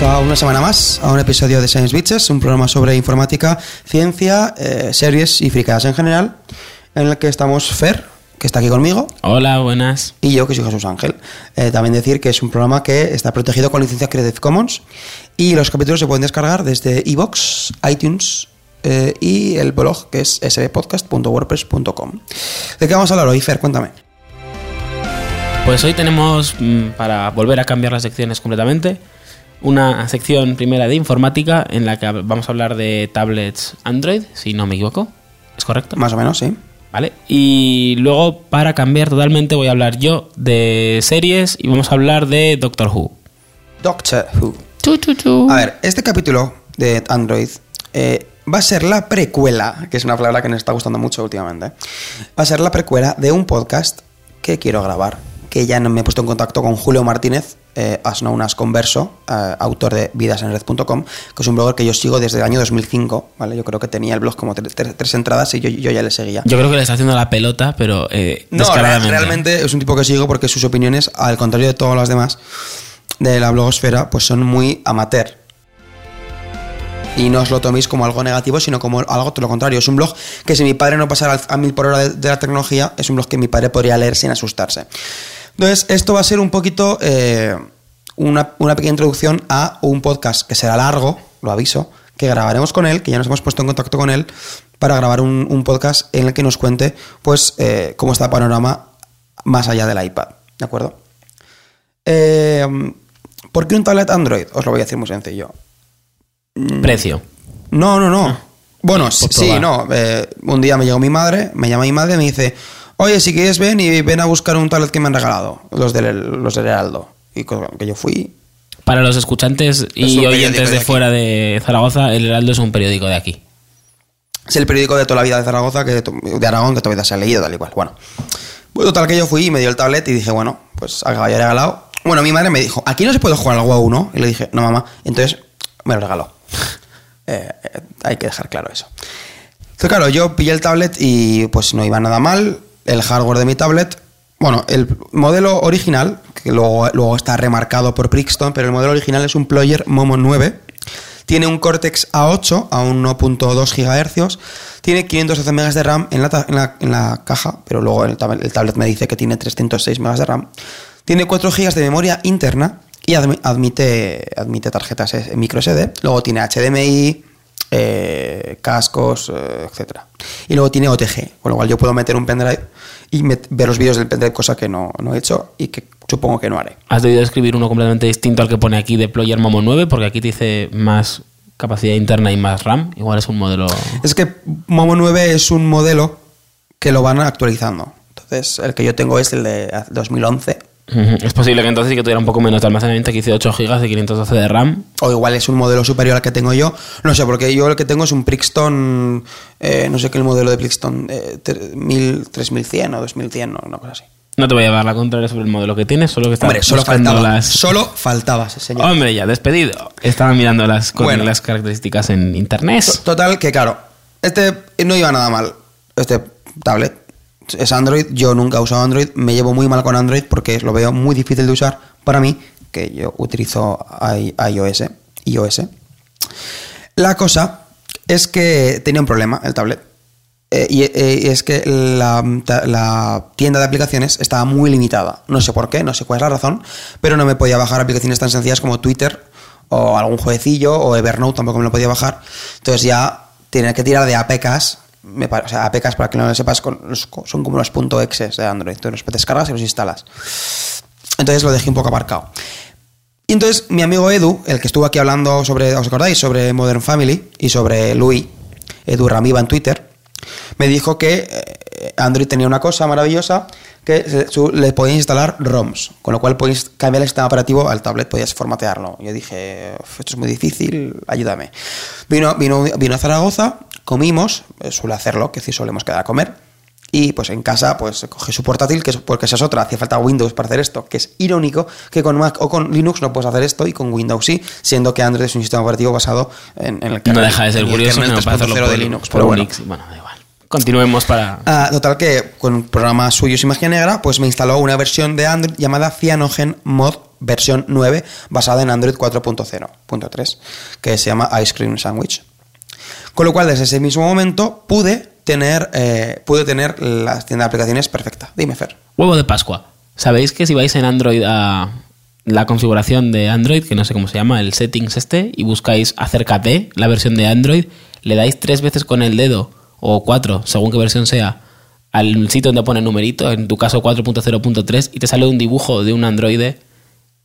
bienvenidos a una semana más a un episodio de Science Bitches, un programa sobre informática, ciencia, eh, series y fricadas en general, en el que estamos Fer, que está aquí conmigo, Hola, buenas. y yo, que soy Jesús Ángel. Eh, también decir que es un programa que está protegido con licencia Creative Commons y los capítulos se pueden descargar desde iVoox, iTunes eh, y el blog que es sbpodcast.wordpress.com. ¿De qué vamos a hablar hoy, Fer? Cuéntame. Pues hoy tenemos, mm, para volver a cambiar las secciones completamente, una sección primera de informática en la que vamos a hablar de tablets Android, si no me equivoco. ¿Es correcto? Más o menos, sí. Vale. Y luego, para cambiar totalmente, voy a hablar yo de series y vamos a hablar de Doctor Who. Doctor Who. A ver, este capítulo de Android eh, va a ser la precuela, que es una palabra que nos está gustando mucho últimamente. Va a ser la precuela de un podcast que quiero grabar, que ya me he puesto en contacto con Julio Martínez, eh, as known as Converso, eh, autor de vidasenred.com, que es un blogger que yo sigo desde el año 2005, ¿vale? Yo creo que tenía el blog como tre- tre- tres entradas y yo, yo ya le seguía. Yo creo que le está haciendo la pelota, pero eh, No, realmente es un tipo que sigo porque sus opiniones, al contrario de todas las demás de la blogosfera, pues son muy amateur. Y no os lo toméis como algo negativo, sino como algo todo lo contrario. Es un blog que si mi padre no pasara a mil por hora de, de la tecnología, es un blog que mi padre podría leer sin asustarse. Entonces, esto va a ser un poquito eh, una, una pequeña introducción a un podcast que será largo, lo aviso, que grabaremos con él, que ya nos hemos puesto en contacto con él, para grabar un, un podcast en el que nos cuente pues eh, cómo está el panorama más allá del iPad. ¿De acuerdo? Eh, ¿Por qué un tablet Android? Os lo voy a decir muy sencillo. Precio. No, no, no. Bueno, por sí, probar. no. eh, un día me llegó mi madre, me llama mi madre y me dice, oye, si quieres ven y ven a buscar un tablet que me han regalado, los del, los del Heraldo. Y que yo fui. Para los escuchantes Es y periódico oyentes de fuera de Zaragoza, El Heraldo es un periódico de aquí. Es el periódico de toda la vida de Zaragoza, que de Aragón, que todavía se ha leído, tal y cual. Bueno, pues total que yo fui y me dio el tablet y dije, bueno, pues al caballo regalado. Bueno, mi madre me dijo, aquí no se puede jugar al WoW, ¿no? Y le dije, no, mamá. Entonces me lo regaló. Eh, eh, hay que dejar claro eso. Entonces, claro, yo pillé el tablet y pues no iba nada mal. El hardware de mi tablet, bueno, el modelo original, que luego, luego está remarcado por Brixton, pero el modelo original es un Ployer Momo 9. Tiene un Cortex A8 a 1.2 GHz. Tiene 512 MB de RAM en la, en la- caja, pero luego el, tab- el tablet me dice que tiene 306 MB de RAM. Tiene 4 GB de memoria interna y admi- admite, admite tarjetas eh, micro SD. Luego tiene HDMI, eh, cascos, eh, etcétera. Y luego tiene OTG, con lo cual yo puedo meter un pendrive y ver los vídeos del pendrive, cosa que no, no he hecho y que supongo que no haré. Has debido escribir uno completamente distinto al que pone aquí Deployer Momo 9, porque aquí te dice más capacidad interna y más RAM. Igual es un modelo. Es que Momo 9 es un modelo que lo van actualizando. Entonces, el que yo tengo es el de 2011. Es posible que entonces sí que tuviera un poco menos de almacenamiento, que hice 8 GB y 512 de RAM. O igual es un modelo superior al que tengo yo. No sé, porque yo el que tengo es un Brixton. eh, no sé qué el modelo de Brixton. Eh, tre- 1000, 3100 o 2100, no, una cosa así. No te voy a dar la contraria sobre el modelo que tienes, solo que está Hombre, solo faltaba. las. Solo faltaba ese señor. Hombre, ya, despedido. Estaba mirando las, Bueno. las características en internet. To- Total, que claro, este no iba nada mal. Este tablet es Android. Yo nunca he usado Android. Me llevo muy mal con Android porque lo veo muy difícil de usar para mí, que yo utilizo iOS. iOS. La cosa es que tenía un problema el tablet. Eh, y, eh, y es que la, la tienda de aplicaciones estaba muy limitada. No sé por qué, no sé cuál es la razón, pero no me podía bajar aplicaciones tan sencillas como Twitter o algún jueguecillo o Evernote tampoco me lo podía bajar. Entonces ya tenía que tirar de APKs. Me o sea, APKs, para que no lo sepas, son como los .exe de Android. Entonces los descargas y los instalas. Entonces lo dejé un poco aparcado. Y entonces mi amigo Edu, el que estuvo aquí hablando sobre, ¿os acordáis? Sobre Modern Family y sobre Louis, Edu Ramiva en Twitter, me dijo que eh, Android tenía una cosa maravillosa que le podías instalar ROMs, con lo cual podías cambiar el sistema operativo al tablet, podías formatearlo. Yo dije, "Uf, esto es muy difícil, ayúdame. Vino, vino, vino a Zaragoza, comimos, eh, suele hacerlo, que sí solemos quedar a comer. Y pues en casa, pues coge su portátil, que es, porque esa es otra, hacía falta Windows para hacer esto, que es irónico que con Mac o con Linux no puedes hacer esto y con Windows sí, siendo que Android es un sistema operativo basado en, en el No kernel- deja de ser el curioso, no, para hacerlo 3.0 por, de Linux. por pero bueno. Unix. Bueno, da igual. Continuemos para. Ah, total que con un programa suyo y magia negra, pues me instaló una versión de Android llamada Cyanogen Mod versión 9 basada en Android 4.0.3, que se llama Ice Cream Sandwich. Con lo cual, desde ese mismo momento pude tener, eh, pude tener la tienda de aplicaciones perfecta. Dime, Fer. Huevo de Pascua. ¿Sabéis que si vais en Android a la configuración de Android, que no sé cómo se llama, el settings este, y buscáis acércate, la versión de Android, le dais tres veces con el dedo, o cuatro, según qué versión sea, al sitio donde pone numerito, en tu caso 4.0.3, y te sale un dibujo de un androide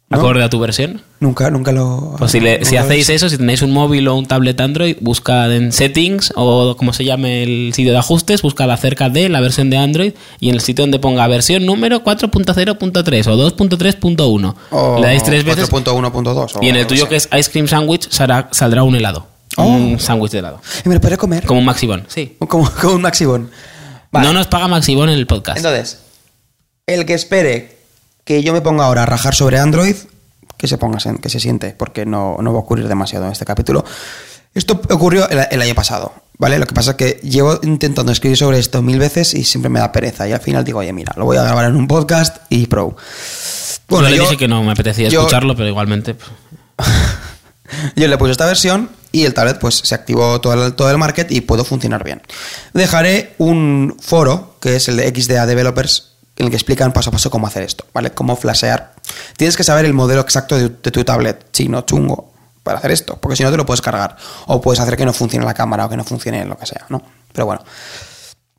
¿No? acorde a tu versión? Nunca, nunca lo. Pues si, le- nunca si hacéis eso, si tenéis un móvil o un tablet Android, buscad en settings o como se llame el sitio de ajustes, buscad acerca de la versión de Android y en el sitio donde ponga versión número 4.0.3 o 2.3.1. O Le dais tres veces 4.1.2. o y en el tuyo que es Ice Cream Sandwich saldrá, saldrá un helado. Oh. Un sándwich de helado. ¿Y me lo podré comer? Como un Maxibon, sí. Como, como un Maxibon. Vale. No nos paga Maxibon en el podcast. Entonces, el que espere que yo me ponga ahora a rajar sobre Android, que se ponga, que se siente, porque no, no va a ocurrir demasiado en este capítulo. Esto ocurrió el, el año pasado, ¿vale? Lo que pasa es que llevo intentando escribir sobre esto mil veces y siempre me da pereza. Y al final digo, oye, mira, lo voy a grabar en un podcast y pro. yo le dije que no me apetecía yo- escucharlo, pero igualmente. pues, Yo le puse esta versión y el tablet pues se activó todo el, todo el market y pudo funcionar bien. Dejaré un foro, que es el de XDA Developers, en el que explican paso a paso cómo hacer esto, ¿vale? Cómo flashear. Tienes que saber el modelo exacto de, tu tablet chino, chungo, para hacer esto, porque si no te lo puedes cargar. O puedes hacer que no funcione la cámara o que no funcione lo que sea, ¿no? Pero bueno.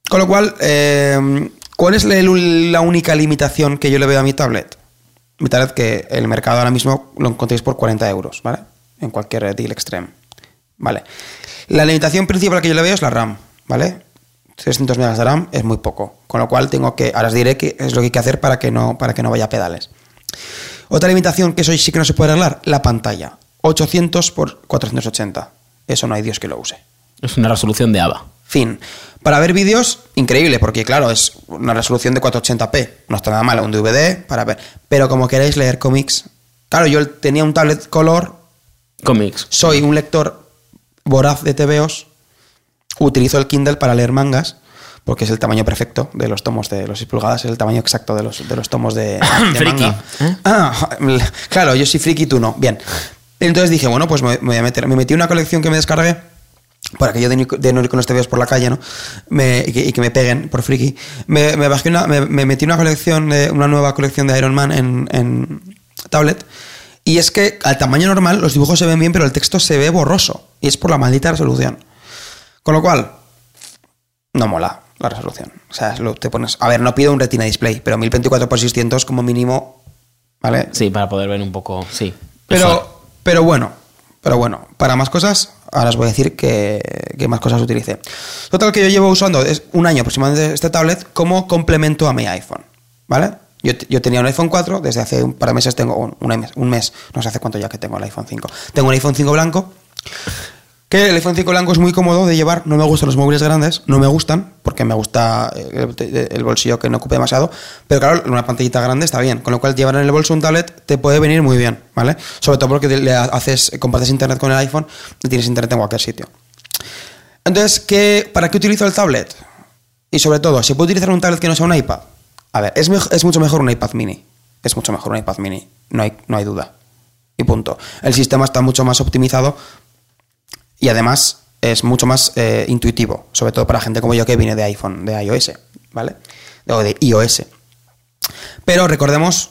Con lo cual, eh, ¿cuál es la, la única limitación que yo le veo a mi tablet? Mi tablet que el mercado ahora mismo lo encontréis por 40 euros, ¿vale? En cualquier deal extreme. Vale. La limitación principal que yo le veo es la RAM, ¿vale? 300 megas de RAM es muy poco. Con lo cual tengo que, ahora os diré qué es lo que hay que hacer para que no, para que no vaya a pedales. Otra limitación que eso sí que no se puede arreglar, la pantalla. 800 por 480. Eso no hay Dios que lo use. es una resolución de ABA. Fin. Para ver vídeos, increíble, porque claro, es una resolución de 480p. No está nada mal, un DVD para ver. Pero como queréis leer cómics. Claro, yo tenía un tablet color, Comics. soy un lector voraz de TVOs, utilizo el Kindle para leer mangas, porque es el tamaño perfecto de los tomos de los 6 pulgadas, es el tamaño exacto de los, de los tomos de, de Friki, manga. ¿eh? Ah, claro, yo soy friki, tú no. Bien. Entonces dije, bueno, pues me, me voy a meter. Me metí una colección que me descargué para que yo de, de no ir con los TVOs por la calle, ¿no? Me- y, que, y que me peguen por friki. Me, me bajé una, me metí una colección, de, una nueva colección de Iron Man en, en tablet. Y es que al tamaño normal los dibujos se ven bien, pero el texto se ve borroso. Y es por la maldita resolución. Con lo cual, no mola la resolución. O sea, lo, te pones. A ver, no pido un Retina Display, pero 1024x600 como mínimo. ¿Vale? Sí, para poder ver un poco. Sí. Pero, pero bueno, pero bueno, para más cosas, ahora os voy a decir que, que más cosas utilice. Total que yo llevo usando es un año aproximadamente este tablet como complemento a mi iPhone, ¿vale? Yo, yo tenía un iPhone 4, desde hace un par de meses tengo un, un mes, un mes, no sé hace cuánto ya que tengo el iPhone 5. Tengo un iPhone 5 blanco, el iPhone 5 blanco es muy cómodo de llevar, no me gustan los móviles grandes, no me gustan, porque me gusta el, el bolsillo que no ocupe demasiado, pero claro, una pantallita grande está bien, con lo cual llevar en el bolso un tablet te puede venir muy bien, ¿vale? Sobre todo porque le haces, compartes internet con el iPhone y tienes internet en cualquier sitio. Entonces, ¿qué, ¿para qué utilizo el tablet? Y sobre todo, ¿se puede utilizar un tablet que no sea un iPad? A ver, es, es mucho mejor un iPad mini. Es mucho mejor un iPad mini. No hay, no hay duda. Y punto. El sistema está mucho más optimizado y además es mucho más eh, intuitivo. Sobre todo para gente como yo que viene de iPhone, de iOS, ¿vale? O de iOS. Pero recordemos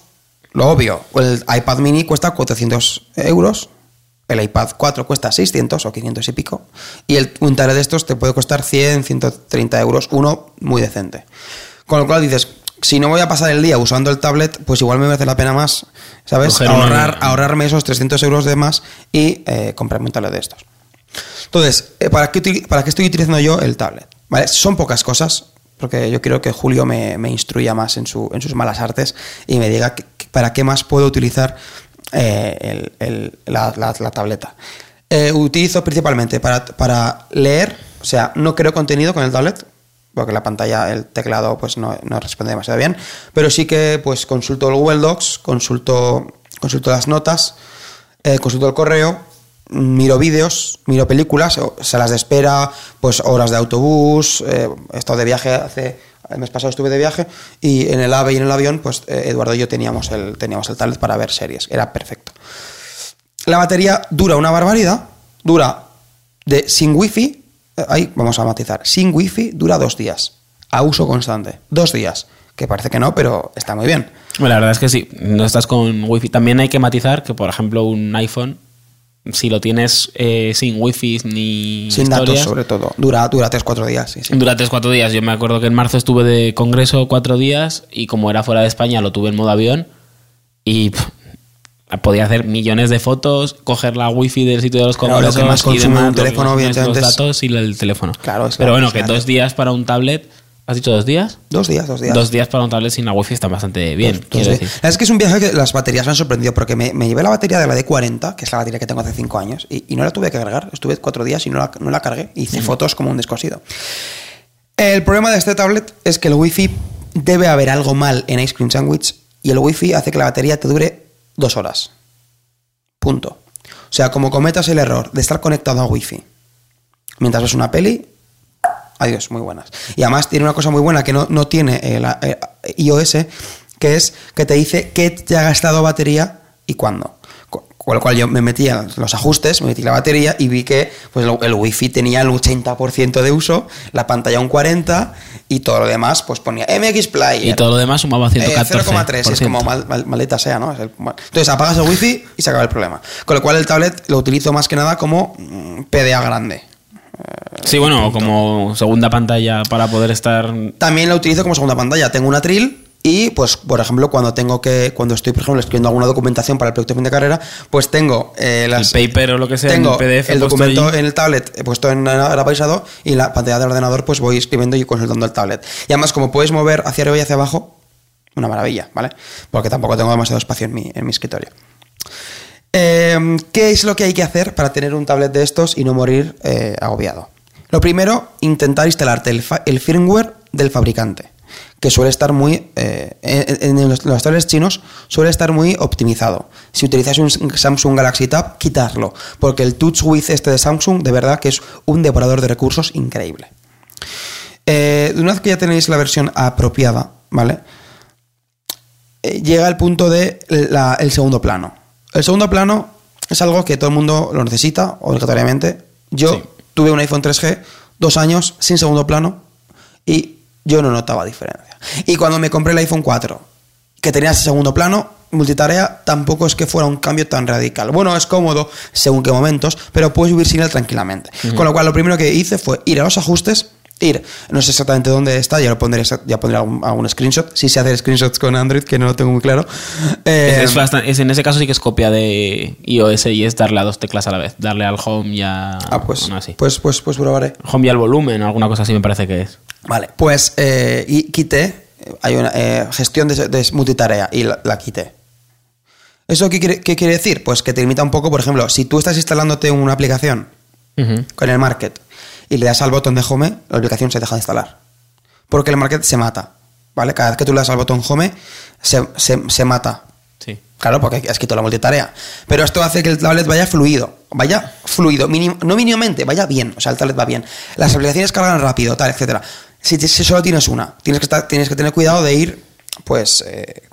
lo obvio. El iPad mini cuesta 400 euros. El iPad 4 cuesta 600 o 500 y pico. Y el, un tablet de estos te puede costar 100, 130 euros. Uno muy decente. Con lo cual dices, si no voy a pasar el día usando el tablet, pues igual me merece la pena más, ¿sabes? Ahorrar, ahorrarme esos 300 euros de más y eh, comprarme un tablet de estos. Entonces, eh, ¿para qué, ¿para qué estoy utilizando yo el tablet? ¿Vale? Son pocas cosas, porque yo quiero que Julio me, me instruya más en, su, en sus malas artes y me diga que- para qué más puedo utilizar eh, el- el- la, la- la tableta. Eh, utilizo principalmente para, para leer, o sea, no creo contenido con el tablet, porque la pantalla, el teclado, pues no, no responde demasiado bien, pero sí que pues consulto el Google Docs, consulto, consulto las notas, eh, consulto el correo, miro vídeos, miro películas, salas de espera, pues horas de autobús, eh, he estado de viaje hace, el mes pasado estuve de viaje y en el AVE y en el avión, pues eh, Eduardo y yo teníamos el, teníamos el tablet para ver series. Era perfecto. La batería dura una barbaridad, dura de sin wifi, eh, ahí vamos a matizar, sin wifi dura dos días, a uso constante, dos días, que parece que no, pero está muy bien. Bueno, la verdad es que sí, no estás con wifi. También hay que matizar que, por ejemplo, un iPhone, si lo tienes eh, sin wifi ni Sin datos historias, sobre todo, dura, dura 3-4 días, sí, sí. Dura 3-4 días. Yo me acuerdo que en marzo estuve de congreso cuatro días y como era fuera de España lo tuve en modo avión y pff, podía hacer millones de fotos, coger la wifi del sitio de los Claro, lo que congresos más y demás, un teléfono, los es- datos y el teléfono. Claro, es Pero claro, bueno, es que dos días para un tablet... ¿Has dicho dos días? Dos días, dos días. Dos días para un tablet sin la wifi está bastante bien, Dos- dos decir. La es que es un viaje que las baterías me han sorprendido porque me, me llevé la batería de la D40, que es la batería que tengo hace 5 años, y, y no la tuve que cargar. Estuve cuatro días y no la, no la cargué. Hice fotos como un descosido. El problema de este tablet es que el wifi debe haber algo mal en Ice Cream Sandwich y el wifi hace que la batería te dure dos horas. Punto. O sea, como cometas el error de estar conectado a wifi mientras ves una peli, Adiós, muy buenas. Y además tiene una cosa muy buena que no, no tiene eh, la, eh, iOS, que es que te dice qué te ha gastado batería y cuándo. Co- Con lo cual yo me metí en los ajustes, me metí la batería y vi que pues, el, el wifi tenía el 80% de uso, la pantalla un 40% y todo lo demás pues ponía MX Player. Y todo lo demás sumaba Eh, 114. 0,3, es como mal, mal- maldita sea, ¿no? El- mal- Entonces apagas el wifi y se acaba el problema. Con lo cual el tablet lo utilizo más que nada como mm, PDA grande. Sí, bueno, como segunda pantalla para poder estar. También la utilizo como segunda pantalla. Tengo una Trill y, pues, por ejemplo, cuando tengo que, cuando estoy, por ejemplo, escribiendo alguna documentación para el proyecto de fin de carrera, pues tengo eh, las, El paper o lo que sea, tengo en PDF el documento allí. en el tablet he puesto en el apaisado y en la pantalla del ordenador, pues voy escribiendo y consultando el tablet. Y además, como puedes mover hacia arriba y hacia abajo, una maravilla, ¿vale? Porque tampoco tengo demasiado espacio en mi, en mi escritorio. Eh, ¿Qué es lo que hay que hacer para tener un tablet de estos y no morir eh, agobiado? Lo primero, intentar instalarte el, firmware del fabricante, que suele estar muy, eh, en, en los, los tablets chinos suele estar muy optimizado. Si utilizáis un Samsung Galaxy Tab, quitarlo, porque el Touch With este de Samsung, de verdad que es un devorador de recursos increíble. Eh, una vez que ya tenéis la versión apropiada, ¿vale? Llega el punto de segundo plano. El segundo plano es algo que todo el mundo lo necesita, obligatoriamente. Yo Sí. tuve un iPhone 3G dos años sin segundo plano y yo no notaba diferencia. Y cuando me compré el iPhone 4, que tenía ese segundo plano, multitarea, tampoco es que fuera un cambio tan radical. Bueno, es cómodo según qué momentos, pero puedes vivir sin él tranquilamente. Con lo cual, lo primero que hice fue ir a los ajustes, ir, no sé exactamente dónde está, ya lo pondré, ya pondré algún, algún screenshot, si sé hacer screenshots con Android, que no lo tengo muy claro. Eh, Es, es bastante- es- en ese caso sí que es copia de iOS y es darle a dos teclas a la vez. Darle al home y a. ah, pues, no, así. pues, pues, pues probaré. Home y al volumen o alguna cosa así me parece que es. Vale, pues eh, y quité, eh, hay una eh, gestión de, de multitarea y la, la quité. ¿Eso qué quiere, qué quiere decir? Pues que te limita un poco, por ejemplo, si tú estás instalándote una aplicación con el Market y le das al botón de Home, la aplicación se deja de instalar. Porque el Market se mata, ¿vale? Cada vez que tú le das al botón Home, se, se- se mata. Sí. Claro, porque has quitado la multitarea. Pero esto hace que el tablet vaya fluido. Vaya fluido. Minim- no mínimamente, vaya bien. O sea, el tablet va bien. Las aplicaciones cargan rápido, tal, etcétera. Si, si solo tienes una, tienes que, estar, tienes que tener cuidado de ir, pues... eh,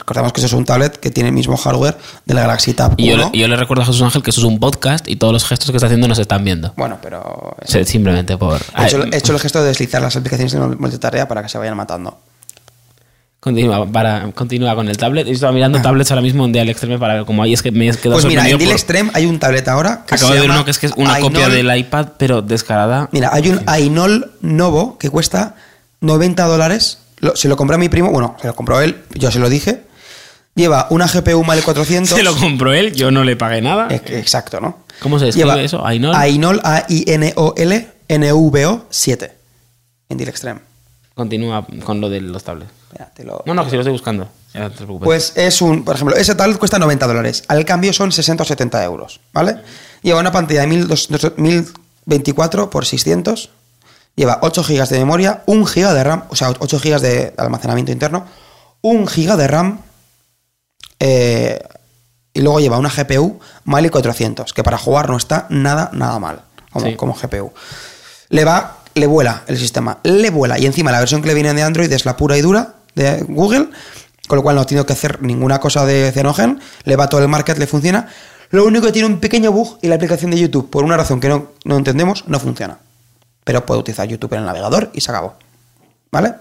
recordamos que eso es un tablet que tiene el mismo hardware de la Galaxy Tab Y yo, 1. le- yo le recuerdo a Jesús Ángel que eso es un podcast y todos los gestos que está haciendo no se están viendo. Bueno, pero... Simplemente por. He hecho, Ay, he hecho el gesto de deslizar las aplicaciones de multitarea para que se vayan matando. Continúa, para, continúa con el tablet. Yo estaba mirando tablets ahora mismo en Dial Extreme para ver cómo hay. Es que me he quedado Pues mira, en por- Extreme hay un tablet ahora que Acabo se de ver uno que es que es una Ainol- copia del iPad, pero descarada. Mira, hay un Ainol Novo que cuesta 90 dólares. Lo- se lo compró a mi primo, bueno, se lo compró él, yo se lo dije. Lleva una GPU Mali 400. Se lo compró él, yo no le pagué nada. Exacto, ¿no? ¿Cómo se escribe eso? Ainol. Ainol, A-I-N-O-L, N-V-O 7. En Deal Extreme. Continúa con lo de los tablets. Mira, te lo- No, no, que si lo estoy buscando. Ya no te preocupes. Pues es un, por ejemplo, ese tablet cuesta 90 dólares. Al cambio son 60 o 70 euros, ¿vale? Lleva una pantalla de 1200 1024 por 600. Lleva 8 GB de memoria, 1 GB de RAM, o sea, 8 GB de almacenamiento interno, 1 GB de RAM. Eh, y luego lleva una GPU Mali 400, que para jugar no está nada, nada mal como, Sí. como GPU. Le va le vuela el sistema, le vuela. Y encima la versión que le viene de Android es la pura y dura de Google, con lo cual no tiene que hacer ninguna cosa de Cyanogen, le va todo el market, le funciona. Lo único que tiene un pequeño bug y la aplicación de YouTube, por una razón que no, no entendemos, no funciona. Pero puede utilizar YouTube en el navegador y se acabó. ¿Vale?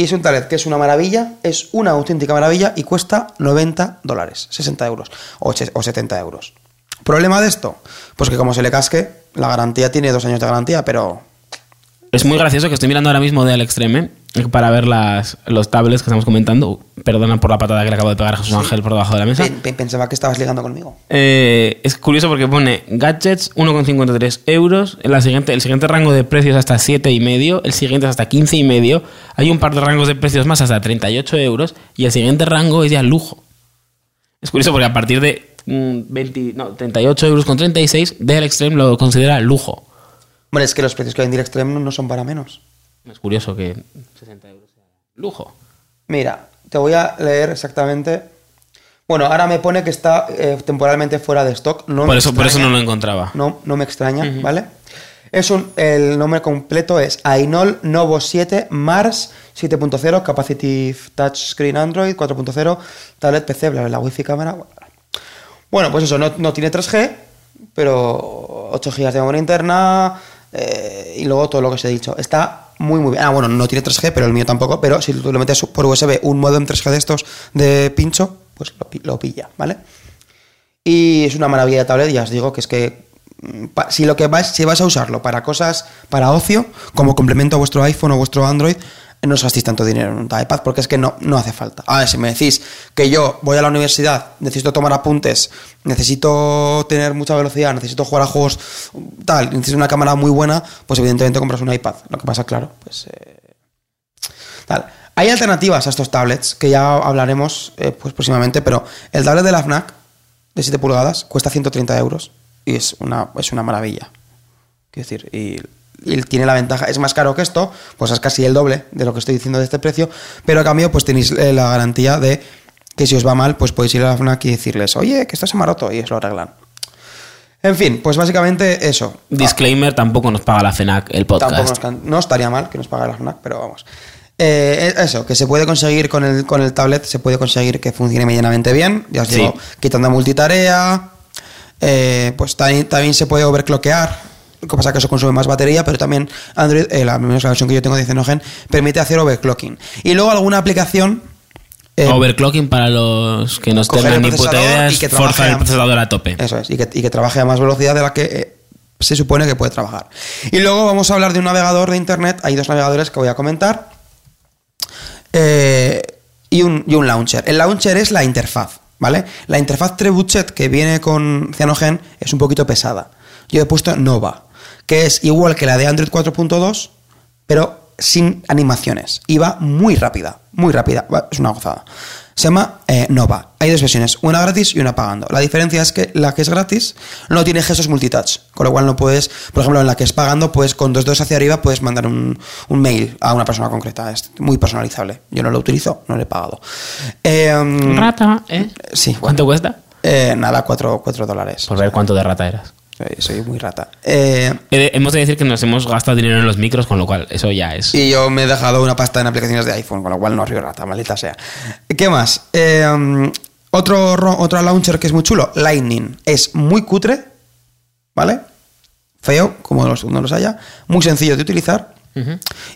Y es un tablet que es una maravilla, es una auténtica maravilla y cuesta 90 dólares, 60 euros o, che- o 70 euros. ¿Problema de esto? Pues que como se le casque, la garantía tiene dos años de garantía, pero Es muy gracioso que estoy mirando ahora mismo de Al Extreme para ver las, los tablets que estamos comentando. Perdona por la patada que le acabo de pegar a Jesús Ángel por debajo de la mesa. pe- pe- pensaba que estabas ligando conmigo. Eh, es curioso porque pone gadgets 1,53 euros. La siguiente, el siguiente rango de precios hasta 7,5. El siguiente es hasta 15,5. Hay un par de rangos de precios más hasta 38 euros. Y el siguiente rango es ya lujo. Es curioso porque a partir de mm, 20, no, 38 euros con 36, Dell Extreme lo considera lujo. Bueno, es que los precios que hay en Direct Extreme no son para menos. Es curioso que 60 euros sea lujo. Mira, te voy a leer exactamente. Bueno, ahora me pone que está eh, temporalmente fuera de stock. No por, eso, por eso no lo encontraba. No, no me extraña, ¿vale? Es un, el nombre completo es Ainol Novo 7 Mars 7.0 Capacitive Touchscreen Android 4.0 Tablet PC, bla, bla, bla, Wi-Fi cámara. bla, bla. Bueno, pues eso, no, no tiene 3G, pero 8 GB de memoria interna eh, y luego todo lo que os he dicho. Está muy, muy bien. Ah, bueno, no tiene 3G, pero el mío tampoco, pero si tú le metes por USB un modem 3G de estos de pincho, pues lo, pi- lo pilla, ¿vale? Y es una maravilla de tablet, ya os digo que es que mm, si lo que vais, si vais a usarlo para cosas, para ocio, como complemento a vuestro iPhone o vuestro Android, no os gastéis tanto dinero en un iPad porque es que no, no hace falta. A ver, si me decís que yo voy a la universidad, necesito tomar apuntes, necesito tener mucha velocidad, necesito jugar a juegos tal, necesito una cámara muy buena, pues evidentemente compras un iPad. Lo que pasa, claro, pues eh, Tal. Hay alternativas a estos tablets que ya hablaremos eh, pues próximamente, pero el tablet de la FNAC de 7 pulgadas cuesta 130 euros y es una, es una maravilla. Quiero decir, y, y tiene la ventaja, es más caro que esto, pues es casi el doble de lo que estoy diciendo de este precio, pero a cambio pues tenéis eh, la garantía de que si os va mal, pues podéis ir a la FNAC y decirles, oye, que esto se me ha roto y os lo arreglan. En fin, pues básicamente eso. Disclaimer, tampoco nos paga la FENAC el podcast. Tampoco nos no estaría mal que nos pagara la FNAC, pero vamos. Eh, eso, que se puede conseguir con el, con el tablet, se puede conseguir que funcione medianamente bien. Ya os Sí. digo, quitando multitarea. eh, pues también, también se puede overclockear. Que pasa que eso consume más batería, pero también Android, eh, la, menos la versión que yo tengo de Cyanogen, permite hacer overclocking. Y luego alguna aplicación. eh, Overclocking para los que no tengan ni puta idea y es que forzar el procesador a tope. Eso es, y que, y que trabaje a más velocidad de la que eh, se supone que puede trabajar. Y luego vamos a hablar de un navegador de internet. Hay dos navegadores que voy a comentar. Eh, y, un, y un launcher. El launcher es la interfaz, ¿vale? La interfaz Trebuchet que viene con Cyanogen es un poquito pesada. Yo he puesto Nova, que es igual que la de Android 4.2, pero sin animaciones. Y va muy rápida, muy rápida. Es una gozada. Se llama eh, Nova. Hay dos versiones, una gratis y una pagando. La diferencia es que la que es gratis no tiene gestos multitouch, con lo cual no puedes, por ejemplo, en la que es pagando, pues con dos dedos hacia arriba puedes mandar un, un mail a una persona concreta. Es muy personalizable. Yo no lo utilizo, no lo he pagado. Eh, Rata, ¿eh? Sí. ¿Cuánto cuesta? eh, nada, cuatro, cuatro dólares. Por ver cuánto de rata eras. Soy, soy muy rata. Eh, Eh, hemos de decir que nos hemos gastado dinero en los micros, con lo cual eso ya es. Y yo me he dejado una pasta en aplicaciones de iPhone, con lo cual no río rata, maldita sea. ¿Qué más? Eh, otro, ro- otro launcher que es muy chulo, Lightning. Es muy cutre, ¿vale? Feo, como los, no los haya. Muy sencillo de utilizar.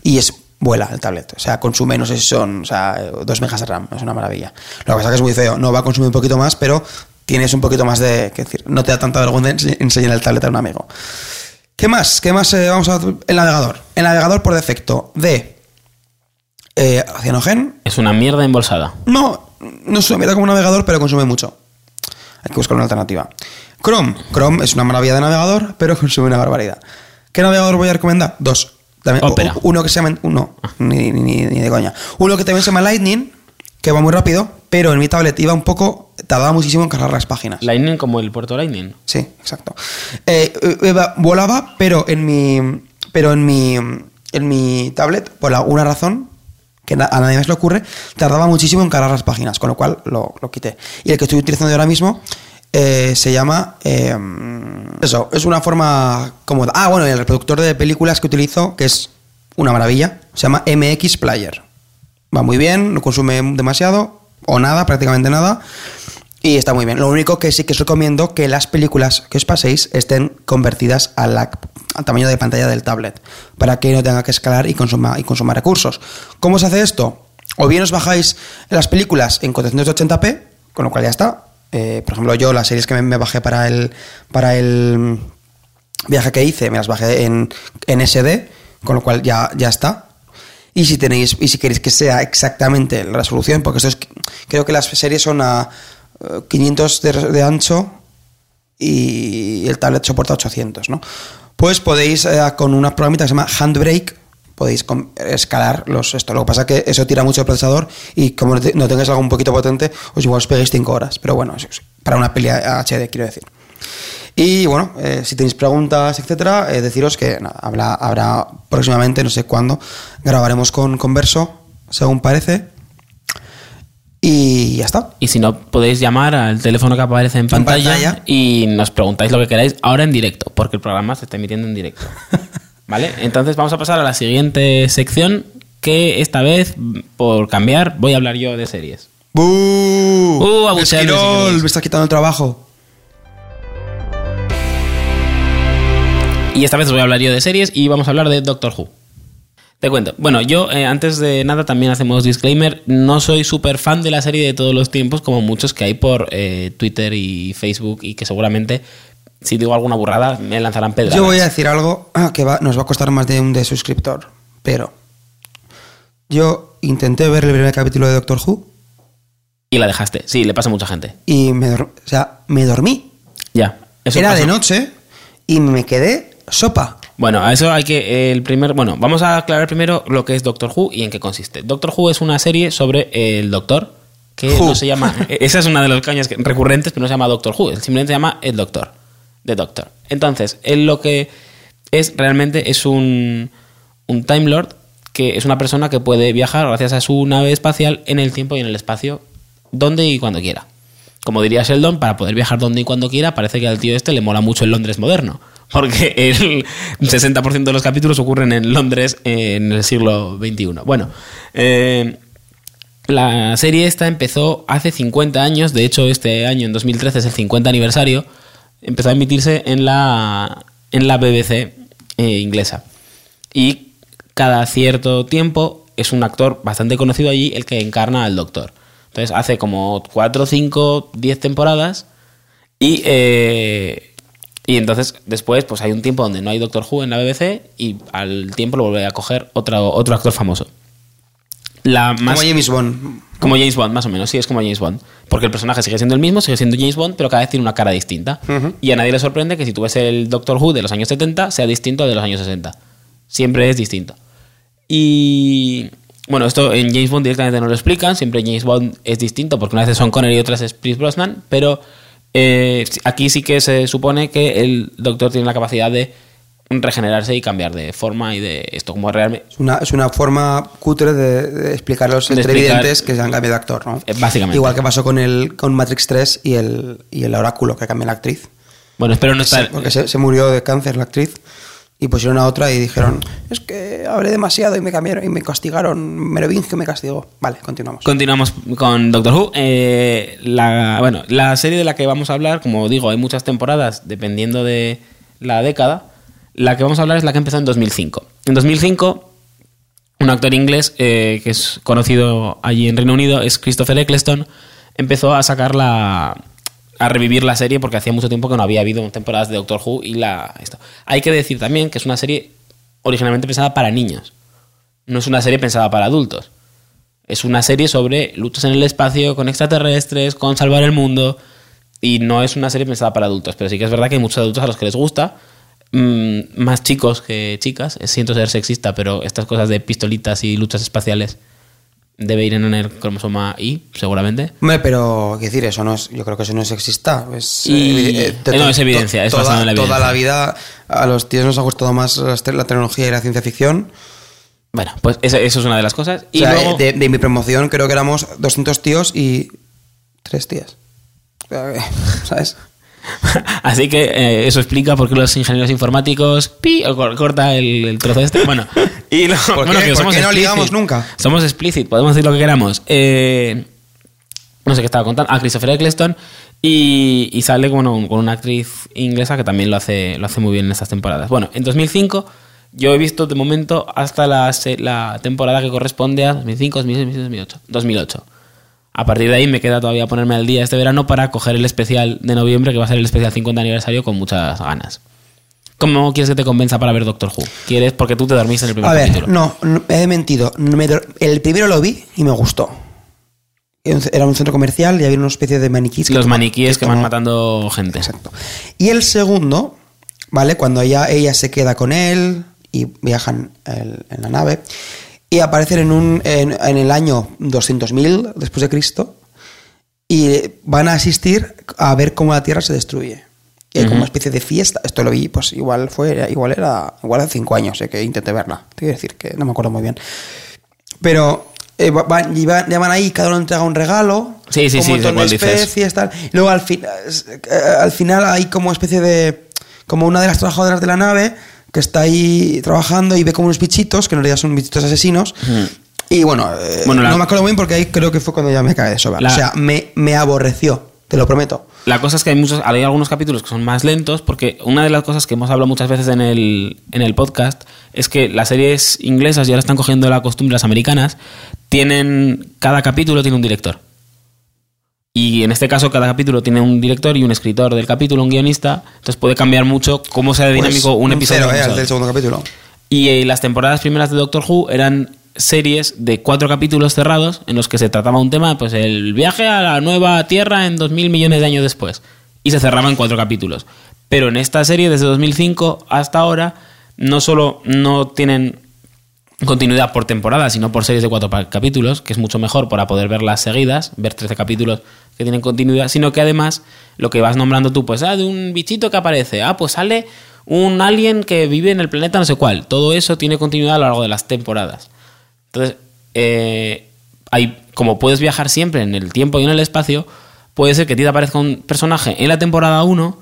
Y es vuela el tablet. O sea, consume, no sé si son, o sea, 2 megas de RAM. Es una maravilla. Lo que pasa es que es muy feo. No va a consumir un poquito más, pero tienes un poquito más de. decir, no te da tanta vergüenza ense- enseñar el tablet a un amigo. ¿Qué más? ¿Qué más eh, vamos a El navegador. El navegador por defecto de eh, Cyanogen. Es una mierda embolsada. No, no se mira como un navegador, pero consume mucho. Hay que buscar una alternativa. Chrome. Chrome es una maravilla de navegador, pero consume una barbaridad. ¿Qué navegador voy a recomendar? Dos. También- Opera. Uno que se llama. Uno, ni, ni- ni- ni de coña. Uno que también se llama Lightning, que va muy rápido, pero en mi tablet iba un poco. Tardaba muchísimo en cargar las páginas. Lightning como el puerto Lightning. Sí, exacto. Eh, eh, iba- volaba, pero en mi. Pero en mi. En mi tablet, por alguna razón, que a nadie más le ocurre, tardaba muchísimo en cargar las páginas, con lo cual lo, lo quité. Y el que estoy utilizando ahora mismo eh, se llama eh, Eso, es una forma cómoda. Ah, bueno, el reproductor de películas que utilizo, que es una maravilla, se llama MX Player. Va muy bien, no consume demasiado, o nada, prácticamente nada. Y está muy bien. Lo único que sí que os recomiendo que las películas que os paséis estén convertidas a al tamaño de pantalla del tablet, para que no tenga que escalar y consuma, y recursos. ¿Cómo se hace esto? O bien os bajáis las películas en 480p, con lo cual ya está. Eh, por ejemplo, yo las series que me, me bajé para el, para el viaje que hice, me las bajé en, en SD, con lo cual ya, ya está. Y si tenéis, y si queréis que sea exactamente la resolución, porque esto es, creo que las series son a eh, 500 de, de ancho y el tablet soporta 800, ¿no? Pues podéis, eh, con una programita que se llama Handbrake, podéis escalar los esto. Lo que pasa es que eso tira mucho el procesador y como no te- no tengáis algo un poquito potente, os igual os peguéis 5 horas. Pero bueno, eso es para una peli HD, quiero decir. Y bueno, eh, si tenéis preguntas, etcétera, eh, deciros que nada, habrá, habrá próximamente, no sé cuándo, grabaremos con Converso, según parece. Y ya está. Y si no, podéis llamar al teléfono que aparece en pantalla, pantalla. y nos preguntáis lo que queráis ahora en directo, porque el programa se está emitiendo en directo. ¿Vale? Entonces vamos a pasar a la siguiente sección, que esta vez, por cambiar, voy a hablar yo de series. ¡Bú! ¡Uh, si me estás quitando el trabajo. Y esta vez os voy a hablar yo de series y vamos a hablar de Doctor Who. Te cuento. Bueno, yo eh, antes de nada también hacemos disclaimer. No soy súper fan de la serie de todos los tiempos, como muchos que hay por eh, Twitter y Facebook y que seguramente, si digo alguna burrada, me lanzarán pedradas. Yo voy a decir algo ah, que va- nos va a costar más de un de suscriptor, pero yo intenté ver el primer capítulo de Doctor Who Y la dejaste. Sí, le pasa a mucha gente. y me, o sea, me dormí. Ya. Eso Era pasa. de noche y me quedé sopa. Bueno, a eso hay que. El primer. Bueno, vamos a aclarar primero lo que es Doctor Who y en qué consiste. Doctor Who es una serie sobre el Doctor. Que Who. no se llama. esa es una de las cañas recurrentes, pero no se llama Doctor Who. Simplemente se llama El Doctor. The Doctor. Entonces, él lo que es realmente es un. Un Time Lord que es una persona que puede viajar gracias a su nave espacial en el tiempo y en el espacio, donde y cuando quiera. Como diría Sheldon, para poder viajar donde y cuando quiera, parece que al tío este le mola mucho el Londres moderno. Porque el 60% de los capítulos ocurren en Londres en el siglo XXI. Bueno, eh, la serie esta empezó hace 50 años, de hecho este año, en 2013, es el 50 aniversario, empezó a emitirse en la, en la BBC eh, inglesa. Y cada cierto tiempo es un actor bastante conocido allí el que encarna al doctor. Entonces hace como 4, 5, 10 temporadas y, eh, y entonces después pues hay un tiempo donde no hay Doctor Who en la BBC y al tiempo lo vuelve a coger otro, otro actor famoso. La más, Como James Bond. como James Bond, más o menos, sí, es como James Bond. Porque el personaje sigue siendo el mismo, sigue siendo James Bond, pero cada vez tiene una cara distinta. Y a nadie le sorprende que si tú ves el Doctor Who de los años 70, sea distinto al de los años 60. Siempre es distinto. Y bueno, esto en James Bond directamente no lo explican, siempre James Bond es distinto, porque una vez es Sean Connery y otras es Pierce Brosnan, pero eh, aquí sí que se supone que el Doctor tiene la capacidad de regenerarse y cambiar de forma y de esto, como realmente... Es una, es una forma cutre de, de explicar a los De televidentes que se han cambiado de actor, ¿no? Eh, básicamente. Igual que pasó con el con Matrix 3 y el, y el oráculo que cambió la actriz. Bueno, espero no estar... porque se, se murió de cáncer la actriz y pusieron a otra y dijeron es que hablé demasiado y me cambiaron y me castigaron Merovingio me castigó vale continuamos Continuamos con Doctor Who. Eh, bueno, la serie de la que vamos a hablar, como digo, hay muchas temporadas dependiendo de la década. La que vamos a hablar es la que empezó en 2005. En 2005, un actor inglés eh, que es conocido allí en Reino Unido es Christopher Eccleston. Empezó a sacar la. Revivir la serie porque hacía mucho tiempo que no había habido temporadas de Doctor Who y la. Esto. Hay que decir también que es una serie originalmente pensada para niños. No es una serie pensada para adultos. Es una serie sobre luchas en el espacio, con extraterrestres, con salvar el mundo. Y no es una serie pensada para adultos. Pero sí que es verdad que hay muchos adultos a los que les gusta. mm, más chicos que chicas. Siento ser sexista, pero estas cosas de pistolitas y luchas espaciales debe ir en el cromosoma Y, seguramente. Hombre, pero qué decir eso no es yo creo que eso no es sexista es, Y- evi- eh, to- no, es evidencia, es toda, basado en la toda evidencia. la vida a los tíos nos ha gustado más la te- la tecnología y la ciencia ficción Bueno, pues eso, eso es una de las cosas. Y o sea, luego, de, de mi promoción creo que éramos 200 tíos y tres tías sabes Así que eh, eso explica por qué los ingenieros informáticos pi, corta el, el trozo este. Bueno, y lo- ¿Por bueno, qué? que ¿Por somos qué no explicit. ligamos nunca? Somos explicit, podemos decir lo que queramos. Eh, no sé qué estaba contando. Ah, Christopher Eccleston. Y, y sale bueno, con una actriz inglesa que también lo hace, lo hace muy bien en estas temporadas. Bueno, en 2005 yo he visto de momento hasta la temporada que corresponde a 2005, 2006, 2008. 2008. A partir de ahí me queda todavía ponerme al día este verano para coger el especial de noviembre, que va a ser el especial 50 aniversario, con muchas ganas. ¿Cómo quieres que te convenza para ver Doctor Who? ¿Quieres? Porque tú te dormiste en el primer A ver, capítulo. no, no, he mentido. Me el primero lo vi y me gustó. Era un centro comercial y había una especie de maniquís. Los maniquíes que van matando gente. Exacto. Y el segundo, ¿vale? Cuando ella, ella se queda con él y viajan en la nave y aparecen en, un, en, en el año 200.000 después de Cristo y van a asistir a ver cómo la Tierra se destruye. Y hay como una especie de fiesta. Esto lo vi, pues igual fue, igual era, igual hace cinco años eh, que intenté verla. Te quiero decir que no me acuerdo muy bien. Pero eh, va- van, y van- ya van ahí, cada uno entrega un regalo. Sí, sí, como sí, un montón cuál de dices. tal. Luego al, fin- eh, al final hay como especie de. Como una de las trabajadoras de la nave que está ahí trabajando y ve como unos bichitos, que en realidad son bichitos asesinos. Y bueno, eh, Bueno, la- no me acuerdo muy bien porque ahí creo que fue cuando ya me cae de sobra. La- O sea, me, me aborreció, te lo prometo. La cosa es que hay muchos, hay algunos capítulos que son más lentos, porque una de las cosas que hemos hablado muchas veces en el, en el podcast es que las series inglesas, y ahora están cogiendo la costumbre las americanas, tienen. Cada capítulo tiene un director. Y en este caso, cada capítulo tiene un director y un escritor del capítulo, un guionista. Entonces puede cambiar mucho cómo sea de dinámico Pues, un episodio. cero, eh, del segundo capítulo. Y eh, las temporadas primeras de Doctor Who eran series de cuatro capítulos cerrados en los que se trataba un tema, pues el viaje a la nueva Tierra en dos mil millones de años después. Y se cerraba en cuatro capítulos. Pero en esta serie, desde 2005 hasta ahora, no solo no tienen continuidad por temporada, sino por series de cuatro capítulos, que es mucho mejor para poder verlas seguidas, ver 13 capítulos que tienen continuidad, sino que además lo que vas nombrando tú, pues, ah, de un bichito que aparece, ah, pues sale un alien que vive en el planeta no sé cuál, todo eso tiene continuidad a lo largo de las temporadas. Entonces, eh, hay, como puedes viajar siempre en el tiempo y en el espacio, puede ser que a ti te aparezca un personaje en la temporada 1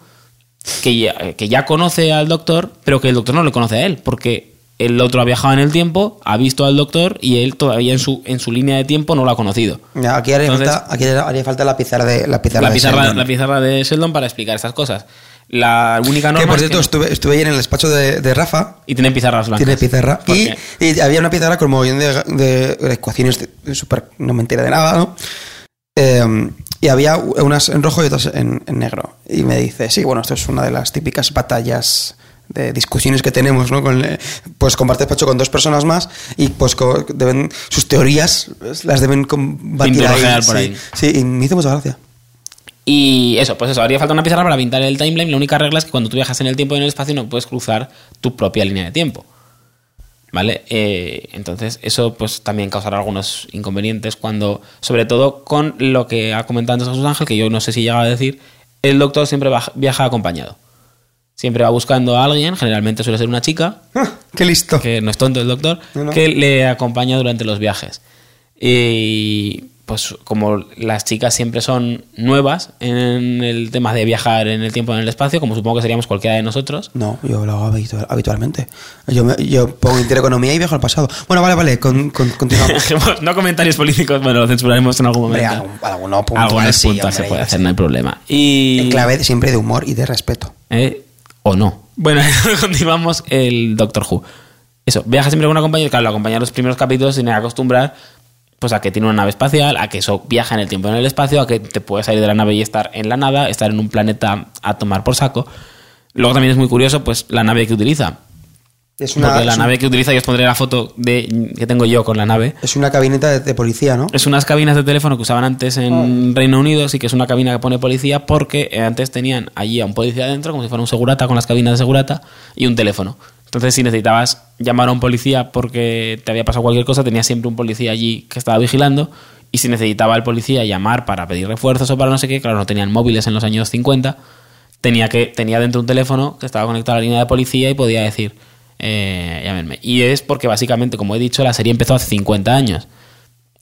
que ya, que ya conoce al doctor, pero que el doctor no le conoce a él, porque el otro ha viajado en el tiempo, ha visto al doctor y él todavía en su, en su línea de tiempo no lo ha conocido. Ya, Aquí haría, Entonces- falta, aquí haría falta la pizarra de la pizarra La de pizarra, Sheldon. la pizarra de Sheldon para explicar estas cosas. La única norma Que por es cierto, que- estuve, estuve ahí en el despacho de, de Rafa. y tienen pizarras blancas. Tiene pizarra. ¿Por Y, y había una pizarra con mogollón de, de- de ecuaciones súper. No me entera de nada, ¿no? Eh, y había unas en rojo y otras en, en negro. Y me dice, sí, bueno, esto es una de las típicas batallas de discusiones que tenemos, ¿no? Con, eh, pues comparte despacho con dos personas más y pues deben sus teorías pues, las deben combatir ahí. por sí. ahí. Sí, y me hizo mucha gracia. Y eso, pues eso, haría falta una pizarra para pintar el timeline. La única regla es que cuando tú viajas en el tiempo y en el espacio no puedes cruzar tu propia línea de tiempo. ¿Vale? Eh, entonces, eso pues también causará algunos inconvenientes cuando, sobre todo con lo que ha comentado antes Jesús Ángel, que yo no sé si llega a decir, el doctor siempre va- viaja acompañado. Siempre va buscando a alguien, generalmente suele ser una chica, Ah, ¡Qué listo! que no es tonto el doctor, No, no. que le acompaña durante los viajes. Y pues como las chicas siempre son nuevas en el tema de viajar en el tiempo y en el espacio, como supongo que seríamos cualquiera de nosotros, No, yo lo hago habitu- habitualmente. Yo, me- yo pongo intereconomía y viajo al pasado. Bueno, vale, vale, con, con- continuamos. no comentarios políticos, bueno, lo censuraremos en algún momento. Algunos sí, puntos se hombre, puede hacer, no hay problema. Y... En clave siempre de humor y de respeto. ¿Eh? O no. Bueno, continuamos el Doctor Who. Eso, viaja siempre con una compañía, claro, la compañía los primeros capítulos que acostumbrar pues a que tiene una nave espacial, a que eso viaja en el tiempo y en el espacio, a que te puedes salir de la nave y estar en la nada, estar en un planeta a tomar por saco. Luego también es muy curioso, pues, la nave que utiliza. Es una, Porque la es un- nave que utiliza, yo os pondré la foto de, que tengo yo con la nave. es una cabineta de, de policía, ¿no? Es unas cabinas de teléfono que usaban antes en Reino Unido, sí que es una cabina que pone policía, porque antes tenían allí a un policía dentro, como si fuera un segurata con las cabinas de segurata, y un teléfono. Entonces, si necesitabas llamar a un policía porque te había pasado cualquier cosa, tenías siempre un policía allí que estaba vigilando. Y si necesitaba el policía llamar para pedir refuerzos o para no sé qué, claro, no tenían móviles en los años 50, tenía, que, tenía dentro un teléfono que estaba conectado a la línea de policía y podía decir, eh, llámenme. Y es porque básicamente, como he dicho, la serie empezó hace 50 años.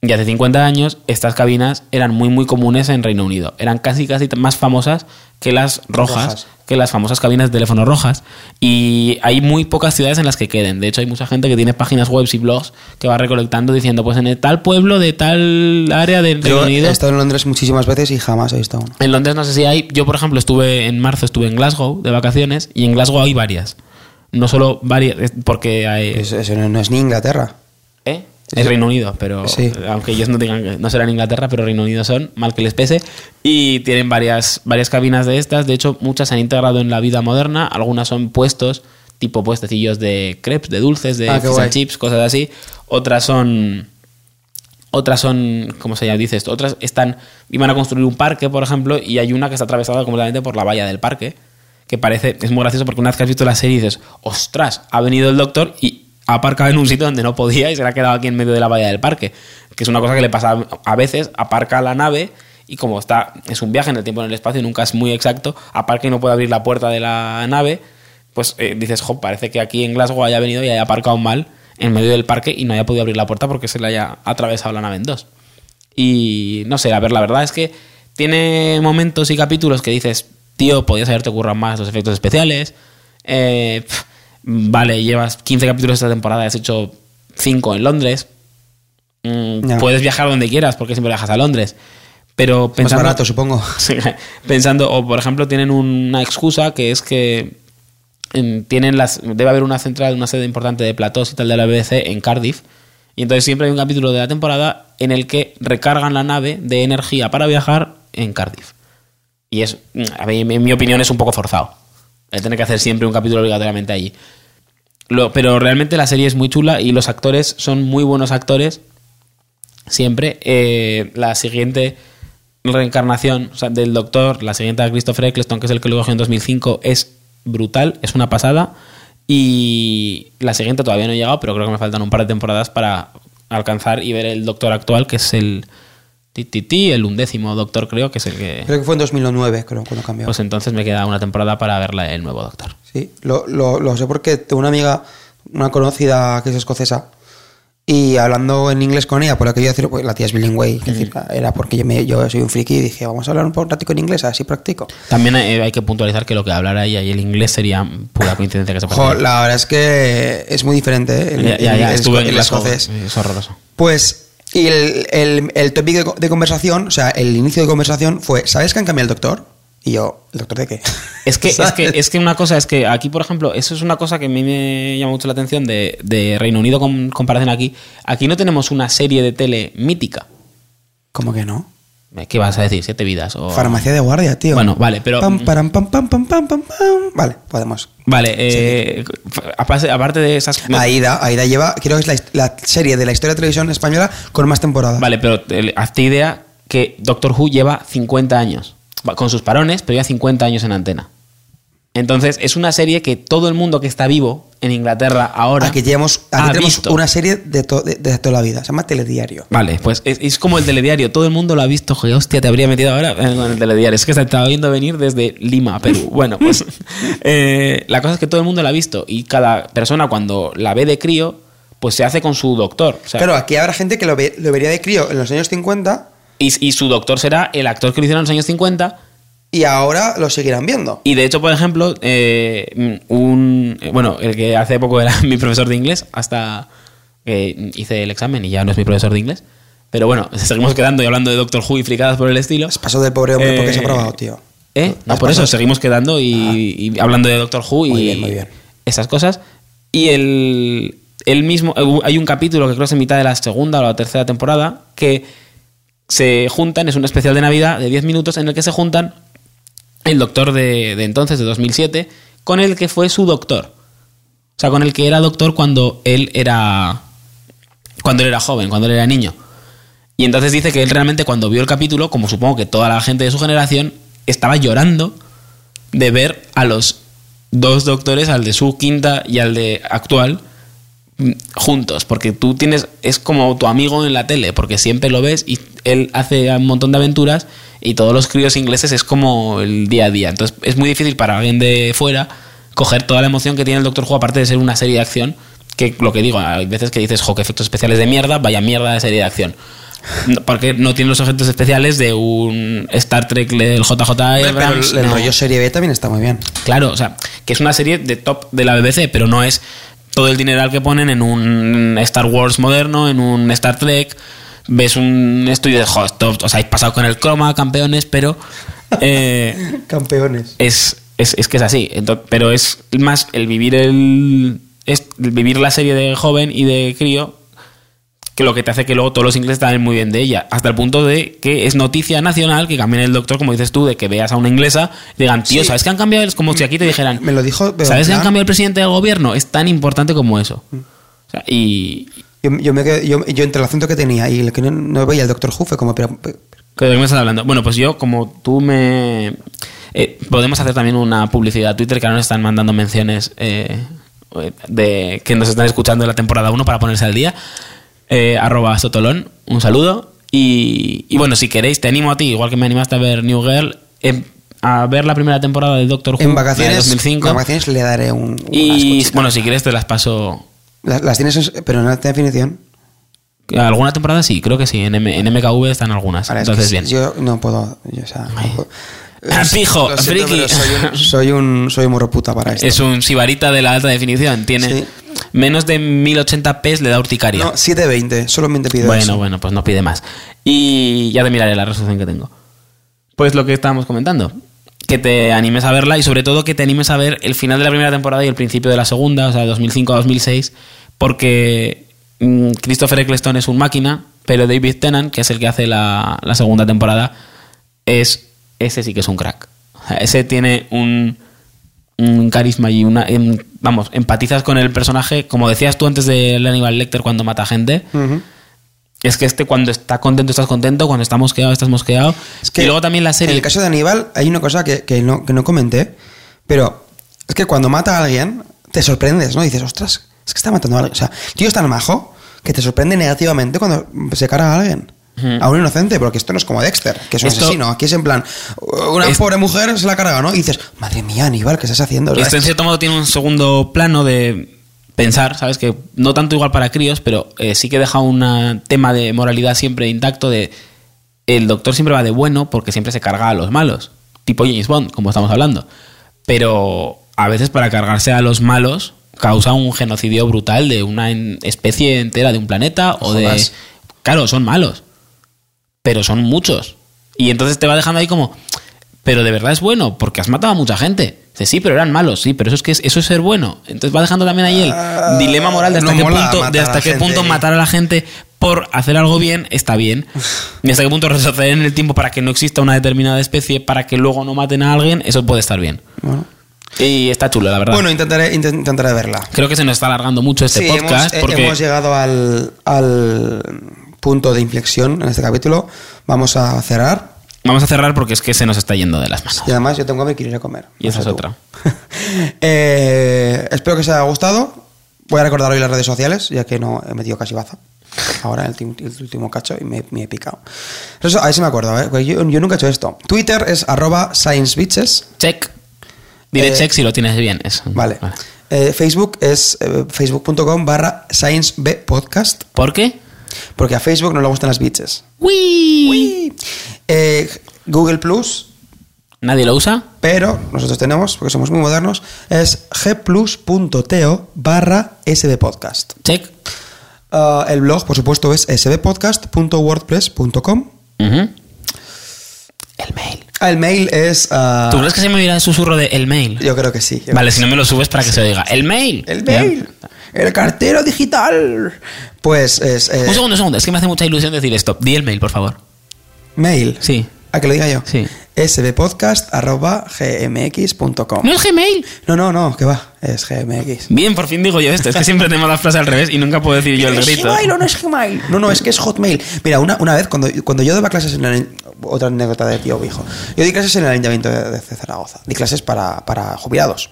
Y hace 50 años estas cabinas eran muy muy comunes en Reino Unido. Eran casi casi más famosas que las rojas, Rojas. que las famosas cabinas de teléfono rojas. Y hay muy pocas ciudades en las que queden. De hecho, hay mucha gente que tiene páginas web y blogs que va recolectando diciendo, pues en el tal pueblo de tal área del Reino Yo Unido. he estado en Londres muchísimas veces y jamás he visto uno. En Londres no sé si hay. Yo, por ejemplo, estuve en marzo, estuve en Glasgow de vacaciones y en Glasgow hay varias. No solo varias, porque hay. Eso, eso no es ni Inglaterra. ¿Eh? Es Reino Unido, pero Sí. aunque ellos no tengan, que- no serán Inglaterra, pero Reino Unido son, mal que les pese, y tienen varias, varias cabinas de estas. De hecho, muchas se han integrado en la vida moderna. Algunas son puestos, tipo puestecillos de crepes, de dulces, de Ah, and chips, cosas así. Otras son otras son, ¿cómo se llama? Dice esto. Otras están, iban a construir un parque, por ejemplo, y hay una que está atravesada completamente por la valla del parque, que parece, es muy gracioso porque una vez que has visto la serie dices, ostras, ha venido el doctor y aparcado en un sitio donde no podía y se le ha quedado aquí en medio de la valla del parque. Que es una cosa que le pasa a veces, aparca la nave y como está, es un viaje en el tiempo y en el espacio, nunca es muy exacto, aparca y no puede abrir la puerta de la nave, pues eh, dices, jo, parece que aquí en Glasgow haya venido y haya aparcado mal en medio del parque y no haya podido abrir la puerta porque se le haya atravesado la nave en dos. Y no sé, a ver, la verdad es que tiene momentos y capítulos que dices, tío, podías haberte currado más los efectos especiales. Eh, vale, llevas 15 capítulos esta temporada, has hecho 5 en Londres. Mm. Puedes viajar donde quieras porque siempre viajas a Londres. Pero Más pensando, barato, supongo. Pensando, o por ejemplo, tienen una excusa que es que en- tienen las debe haber una central, una sede importante de platós y tal de la BBC en Cardiff. Y entonces siempre hay un capítulo de la temporada en el que recargan la nave de energía para viajar en Cardiff. Y es, a mí, en mi opinión, es un poco forzado. El tener que hacer siempre un capítulo obligatoriamente allí. Pero realmente la serie es muy chula y los actores son muy buenos actores. Siempre. Eh, la siguiente reencarnación del Doctor, la siguiente a Christopher Eccleston, que es el que lo cogió en 2005, es brutal, es una pasada. Y la siguiente todavía no he llegado, pero creo que me faltan un par de temporadas para alcanzar y ver el Doctor actual, que es el Tititi, el undécimo Doctor, creo, que es el que. Creo que fue en 2009 creo, cuando cambió. Pues entonces me queda una temporada para verla el nuevo Doctor. Sí, lo, lo, lo sé porque tengo una amiga, una conocida que es escocesa, y hablando en inglés con ella, por lo que yo decir, pues la tía es bilingüe, es decir, era porque yo, me- yo soy un friki y dije, vamos a hablar un poco ratico en inglés, así practico. También eh, hay que puntualizar que lo que hablara ella y el inglés sería pura coincidencia que se Jo, la verdad es que es muy diferente ¿eh? el, Ya, ya, el- ya, el estuve esco- en el escocés. Es horroroso. Pues, y el, el, el topic de, co- de conversación, o sea, el inicio de conversación fue, ¿sabes que han cambiado el doctor? Y yo, ¿el doctor de qué? Es que, es, que, es que una cosa es que aquí, por ejemplo, eso es una cosa que a mí me llama mucho la atención de, de Reino Unido con comparación aquí. Aquí no tenemos una serie de tele mítica. ¿Cómo que no? ¿Qué vas a decir? ¿Siete vidas? O... Farmacia de guardia, tío. Bueno, vale, pero- Pam, param, pam, pam, pam, pam, pam, pam. Vale, podemos. Vale, eh, aparte, aparte de esas... Aida, Aida lleva, creo que es la, serie de la historia de televisión española con más temporadas. Vale, pero eh, hazte idea que Doctor Who lleva 50 años. Con sus parones, pero ya 50 años en antena. Entonces, es una serie que todo el mundo que está vivo en Inglaterra ahora. Aquí, llevamos, aquí ha tenemos visto. una serie de, to- de, de toda la vida, se llama Telediario. Vale, pues es, es como el telediario, todo el mundo lo ha visto. Joder, hostia, te habría metido ahora con el telediario. Es que se estaba viendo venir desde Lima, Perú. Bueno, pues eh, la cosa es que todo el mundo la ha visto y cada persona cuando la ve de crío, pues se hace con su doctor. O sea, Claro, aquí habrá gente que lo, ve- lo vería de crío en los años 50 y, y su doctor será el actor que lo hicieron en los años 50. Y ahora lo seguirán viendo. Y de hecho, por ejemplo, eh, un. eh, Bueno, el que hace poco era mi profesor de inglés, hasta que hice el examen y ya no es mi profesor de inglés. Pero bueno, seguimos quedando y hablando de Doctor Who y fricadas por el estilo. Es paso del pobre hombre porque se ha Eh, probado, tío. ¿Eh? No, por eso seguimos quedando y, y hablando de Doctor Who y Muy bien, muy bien. esas cosas. Y el, el mismo. Hay un capítulo que creo que es en mitad de la segunda o la tercera temporada que se juntan, es un especial de Navidad de 10 minutos en el que se juntan el doctor de, de entonces, de 2007, con el que fue su doctor. O sea, con el que era doctor cuando él era. Cuando él era joven, cuando él era niño. Y entonces dice que él realmente cuando vio el capítulo, como supongo que toda la gente de su generación, estaba llorando de ver a los dos doctores, al de su quinta y al de actual, juntos. Porque tú tienes, es como tu amigo en la tele, porque siempre lo ves y él hace un montón de aventuras y todos los críos ingleses es como el día a día. Entonces es muy difícil para alguien de fuera coger toda la emoción que tiene el Doctor Who, aparte de ser una serie de acción, que lo que digo, hay veces que dices, jo, que efectos especiales de mierda, vaya mierda de serie de acción. Porque no tiene los efectos especiales de un Star Trek del JJ Pero Abrams. el, no. serie B también está muy bien. Claro, o sea, que es una serie de top de la BBC, pero no es todo el dineral que ponen en un Star Wars moderno, en un Star Trek. Ves un estudio de "Jo, esto os habéis pasado con el croma, campeones, pero eh, Campeones. es, es, es que es así. Ento- pero es más el vivir el, es el vivir la serie de joven y de crío que lo que te hace que luego todos los ingleses también muy bien de ella. Hasta el punto de que es noticia nacional que cambien el doctor, como dices tú, de que veas a una inglesa y digan, tío, Sí. ¿sabes que han cambiado? Es como si aquí te dijeran, Me lo dijo. ¿sabes que han cambiado el presidente del gobierno? Es tan importante como eso. O sea, y... Yo, yo, me quedé- yo, yo entre el acento que tenía y el que no, no veía el doctor Who fue como. Pero, pero- ¿De qué me estás hablando? Bueno, pues yo, como tú me... eh, podemos hacer también una publicidad a Twitter que ahora nos están mandando menciones eh, de que nos están escuchando de la temporada 1 para ponerse al día. Eh, arroba Sotolón, un saludo. Y, y bueno, si queréis, te animo a ti, igual que me animaste a ver New Girl, eh, a ver la primera temporada de Doctor Who en la de vacaciones, 2005. en vacaciones le daré un. y bueno, si quieres te las paso. Las, las tienes, en- pero en alta definición. ¿Alguna temporada? Sí, creo que sí. En, M- en MKV están algunas. Vale, es Entonces, que bien. Yo no puedo. yo, o sea, no puedo. Ah, siento, friki. Soy un, soy un, soy un morro puta para esto. Es un sibarita de la alta definición. Tiene Sí. Menos de 1080p le da urticaria. No, 720, solamente pido bueno, eso. bueno, pues no pide más. Y ya te miraré la resolución que tengo. Pues lo que estábamos comentando. Que te animes a verla y sobre todo que te animes a ver el final de la primera temporada y el principio de la segunda, o sea, 2005 a 2006, porque mm, Christopher Eccleston es un máquina, pero David Tennant, que es el que hace la, la segunda temporada, es ese sí que es un crack. O sea, ese tiene un, un carisma y una... em, vamos, empatizas con el personaje, como decías tú antes de Hannibal Lecter cuando mata gente. Es que este cuando está contento estás contento, cuando está mosqueado estás mosqueado. Es que y luego también la serie... En el caso de Aníbal hay una cosa que, que no, que no comenté, pero es que cuando mata a alguien te sorprendes, ¿no? Dices, ostras, es que está matando a alguien. O sea, tío es tan majo que te sorprende negativamente cuando se carga a alguien. A un inocente, porque esto no es como Dexter, que es un Esto- asesino. Aquí es en plan, una Es- pobre mujer se la carga, ¿no? Y dices, madre mía, Aníbal, ¿qué estás haciendo? Esto en cierto modo tiene un segundo plano de pensar, ¿sabes? Que no tanto igual para críos, pero eh, sí que deja un tema de moralidad siempre intacto de el doctor siempre va de bueno porque siempre se carga a los malos, tipo James Bond, como estamos hablando. Pero a veces para cargarse a los malos causa un genocidio brutal de una especie entera de un planeta o de... Claro, son malos, pero son muchos. Y entonces te va dejando ahí como, pero de verdad es bueno, porque has matado a mucha gente. Dice, sí, pero eran malos, sí, pero eso es que es, eso es ser bueno. Entonces va dejando también ahí el Ah, dilema moral de hasta no qué punto, matar de a hasta la qué gente. punto matar a la gente por hacer algo bien está bien. Y hasta qué punto retroceder en el tiempo para que no exista una determinada especie, para que luego no maten a alguien, eso puede estar bien. Bueno, Y está chulo, la verdad. Bueno, intentaré, intent- intentaré verla. Creo que se nos está alargando mucho este Sí, podcast hemos, porque hemos llegado al, al punto de inflexión en este capítulo. Vamos a cerrar. vamos a cerrar porque es que se nos está yendo de las manos. Y además yo tengo hambre y quiero ir a comer. Y esa es tú. otra. Eh, espero que os haya gustado. Voy a recordar hoy las redes sociales, ya que no he metido casi baza. Ahora el, el último cacho y me, me he picado. Eso, a ver si me acuerdo, ¿eh? Yo, yo nunca he hecho esto. Twitter es arroba sciencebitches. Check. Diré Eh, check si lo tienes bien. eso. Vale. Eh, Facebook es facebook.com barra sciencebpodcast. ¿Por qué? Porque a Facebook no le gustan las bitches. Eh, Google Plus, ¿Nadie lo usa? pero nosotros tenemos, porque somos muy modernos, es gplus.to barra sbpodcast. Check. Ah, el blog, por supuesto, es sbpodcast.wordpress.com. Ujú. El mail. Ah, El mail es... ah, ¿Tú crees que se me oirá el susurro de el mail? Yo creo que sí. Vale, si no me lo subes para que se oiga. El mail. El mail. El cartero digital. Pues es... eh, Un segundo, un segundo. Es que me hace mucha ilusión decir esto. Di el mail, por favor. mail. Sí. ¿A que lo diga yo? Sí. sbpodcast.gmx.com. ¿No es Gmail? No, no, no, que va. Es gmx. Bien, por fin digo yo esto. Es que siempre tenemos la frase al revés y nunca puedo decir yo el ¿Es grito. Gmail o no es Gmail? No, no, es que es Hotmail. Mira, una, una vez, cuando, cuando yo daba clases en el... Otra anécdota de tío viejo. Yo di clases en el Ayuntamiento de, de Zaragoza. Di clases para, para jubilados.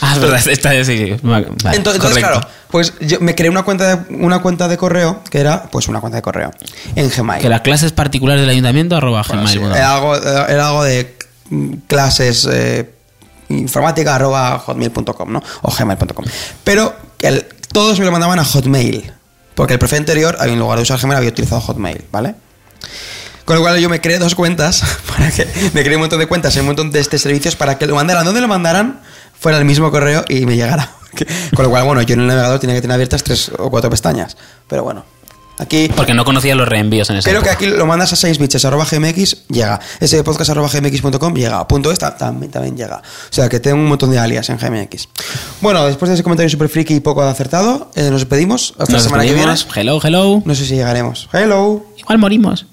Ah, es verdad. Esta es... Sí, vale, entonces, entonces, claro, pues yo me creé una cuenta, de, una cuenta de correo que era, pues una cuenta de correo en Gmail. Que las clases particulares del ayuntamiento arroba Bueno, sí, gmail. era, algo, era algo de mm, clases eh, informática arroba hotmail.com, ¿no? O gmail.com. Pero el- todos me lo mandaban a Hotmail. Porque el profe anterior, en lugar de usar Gmail, había utilizado Hotmail, ¿vale? Con lo cual yo me creé dos cuentas, para que me creé un montón de cuentas y un montón de este servicios para que lo mandaran donde lo mandaran, fuera el mismo correo y me llegara. Con lo cual, bueno, yo en el navegador tenía que tener abiertas tres o cuatro pestañas. Pero bueno, aquí... Porque no conocía los reenvíos en ese Creo que aquí lo mandas a 6bitches.gmx, llega. Ese podcast.gmx.com llega. Punto esta también, también llega. O sea que tengo un montón de alias en GMX. Bueno, después de ese comentario super friki y poco acertado, eh, nos despedimos. Hasta la semana que viene. Hello, hello. No sé si llegaremos. Hello. Igual morimos.